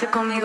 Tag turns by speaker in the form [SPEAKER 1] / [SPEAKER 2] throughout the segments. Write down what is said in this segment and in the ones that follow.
[SPEAKER 1] Deus me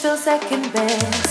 [SPEAKER 2] feel second best.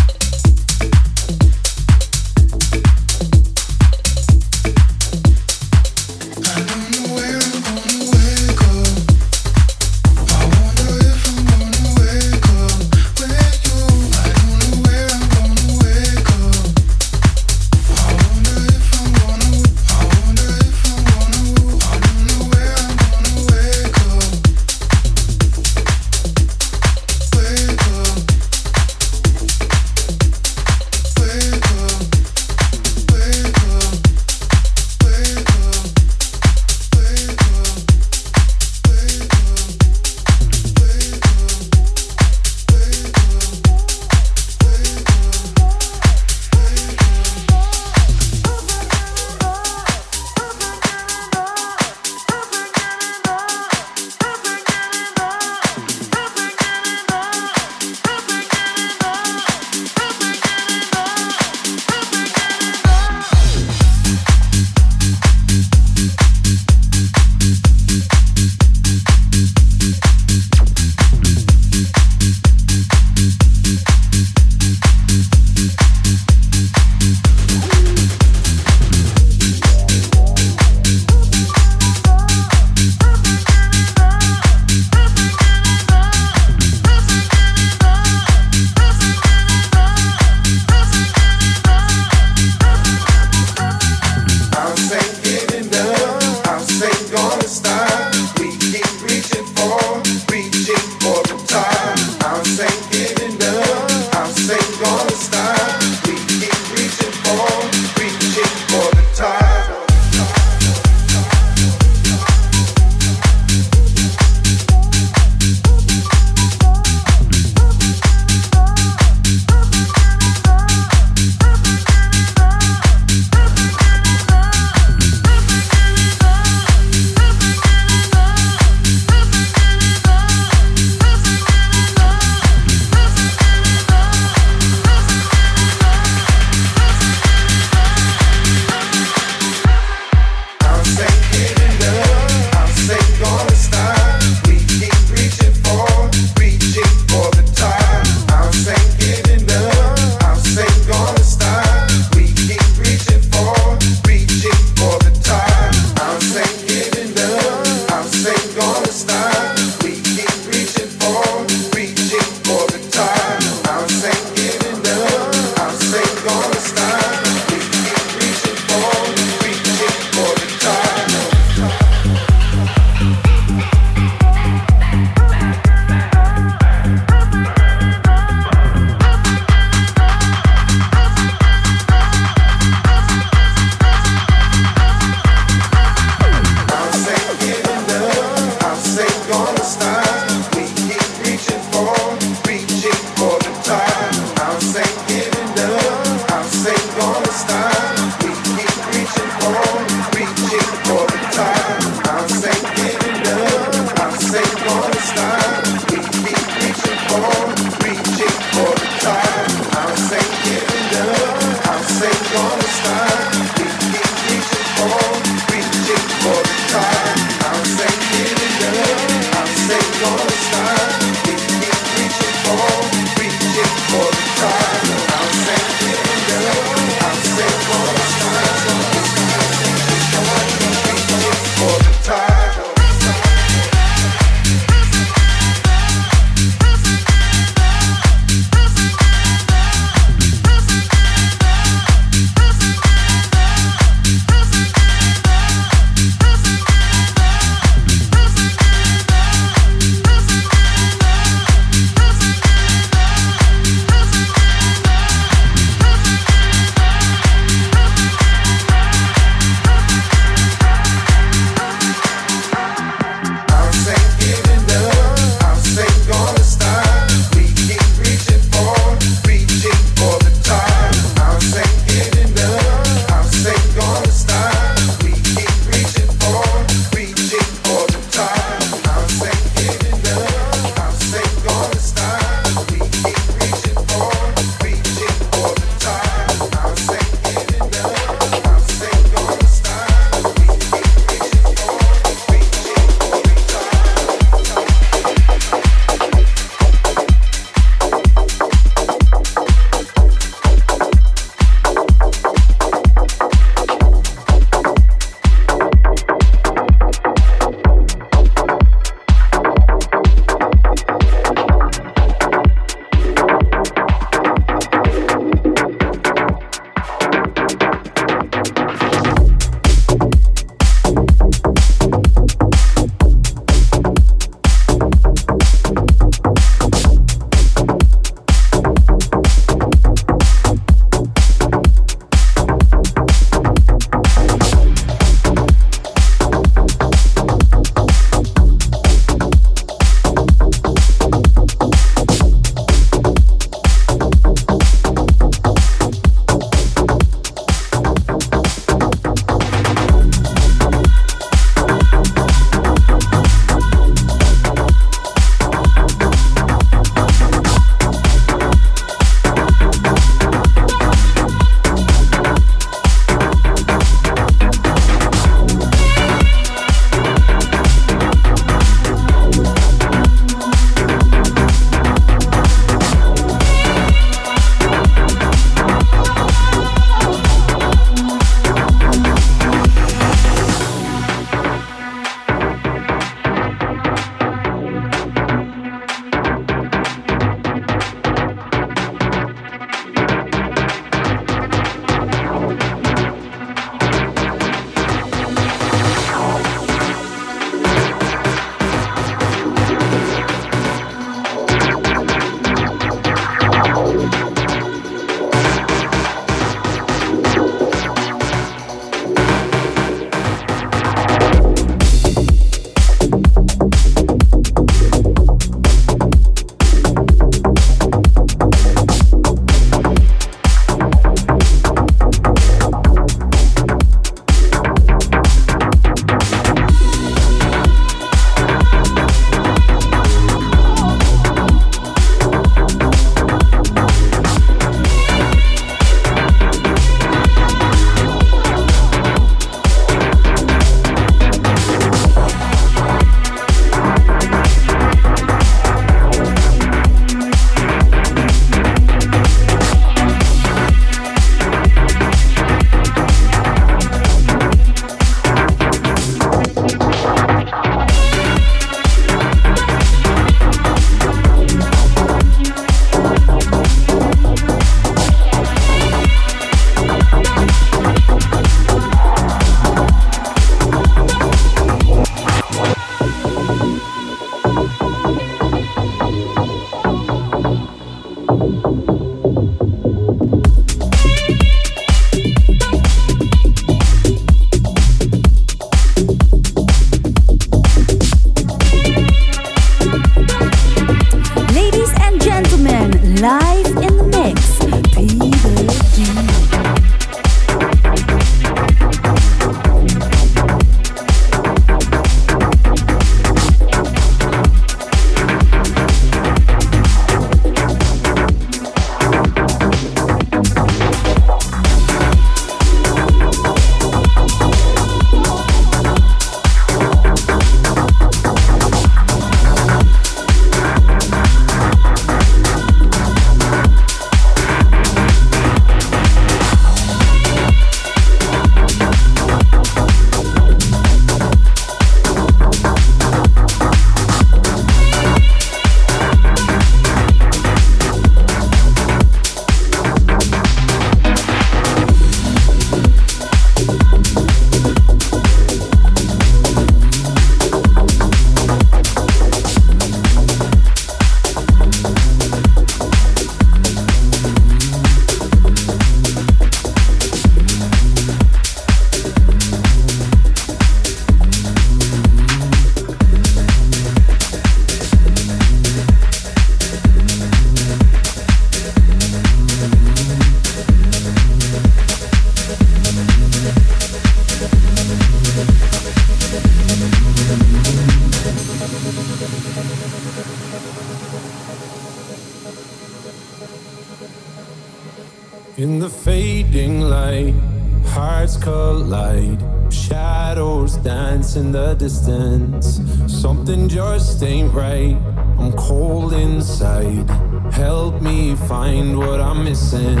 [SPEAKER 3] Collide. Shadows dance in the distance. Something just ain't right. I'm cold inside. Help me find what I'm missing.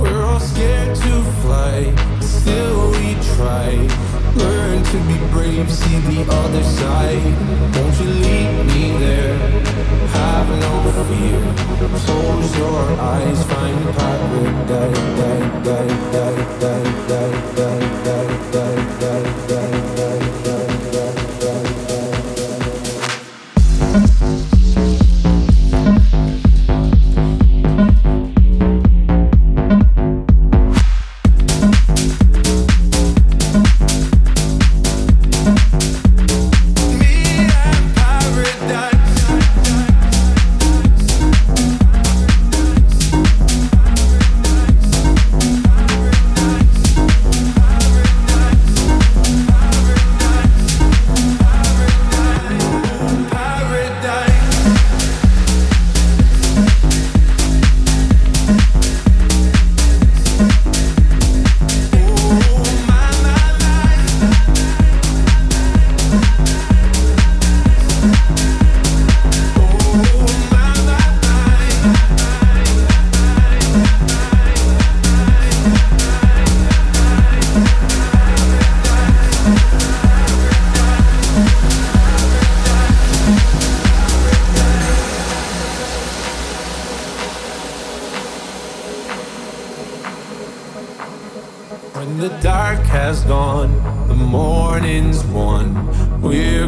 [SPEAKER 3] We're all scared to fly, still we try. Learn to be brave, see the other side. Won't you lead me there? Have no fear. Close your eyes, find paradise.